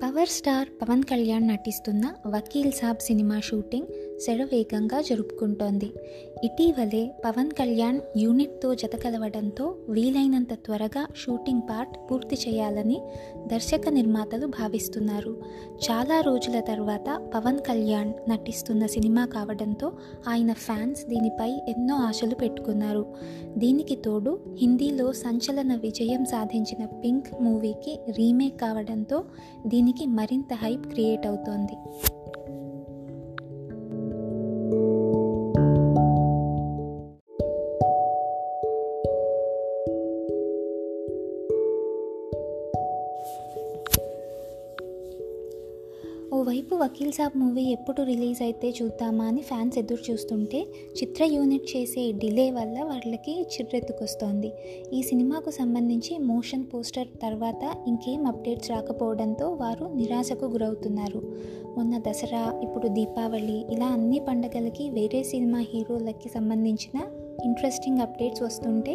Power star Pawan Kalyan నటిస్తున్న Vakeel Saab cinema shooting శరవేగంగా జరుపుకుంటోంది. ఇటీవలే పవన్ కళ్యాణ్ యూనిట్తో జతకలవడంతో వీలైనంత త్వరగా షూటింగ్ పార్ట్ పూర్తి చేయాలని దర్శక నిర్మాతలు భావిస్తున్నారు. చాలా రోజుల తర్వాత పవన్ కళ్యాణ్ నటిస్తున్న సినిమా కావడంతో ఆయన ఫ్యాన్స్ దీనిపై ఎన్నో ఆశలు పెట్టుకున్నారు. దీనికి తోడు హిందీలో సంచలన విజయం సాధించిన పింక్ మూవీకి రీమేక్ కావడంతో దీనికి మరింత హైప్ క్రియేట్ అవుతోంది. ఓవైపు వకీల్ సాబ్ మూవీ ఎప్పుడు రిలీజ్ అయితే చూద్దామా అని ఫ్యాన్స్ ఎదురు చూస్తుంటే చిత్ర యూనిట్ చేసే డిలే వల్ల వాళ్ళకి చిర్రెత్తుకొస్తోంది. ఈ సినిమాకు సంబంధించి మోషన్ పోస్టర్ తర్వాత ఇంకేం అప్డేట్స్ రాకపోవడంతో వారు నిరాశకు గురవుతున్నారు. మొన్న దసరా ఇప్పుడు దీపావళి ఇలా అన్ని పండగలకి వేరే సినిమా హీరోలకి సంబంధించిన ఇంట్రెస్టింగ్ అప్డేట్స్ వస్తుంటే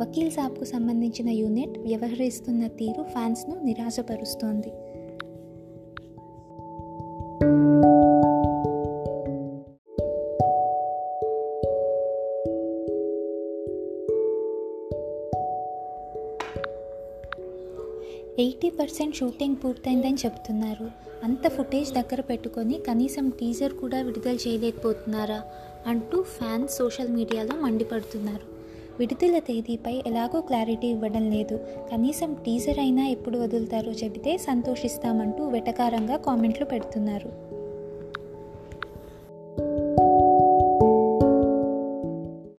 వకీల్ సాబ్కు సంబంధించిన యూనిట్ వ్యవహరిస్తున్న తీరు ఫ్యాన్స్ను నిరాశపరుస్తోంది. ఎయిటీ పర్సెంట్ షూటింగ్ పూర్తయిందని చెప్తున్నారు. అంత ఫుటేజ్ దగ్గర పెట్టుకొని కనీసం టీజర్ కూడా విడుదల చేయలేకపోతున్నారా అంటూ ఫ్యాన్స్ సోషల్ మీడియాలో మండిపడుతున్నారు. విడుదల తేదీపై ఎలాగో క్లారిటీ ఇవ్వడం లేదు. కనీసం టీజర్ అయినా ఎప్పుడు వదులుతారో చెబితే సంతోషిస్తామంటూ వెటకారంగా కామెంట్లు పెడుతున్నారు.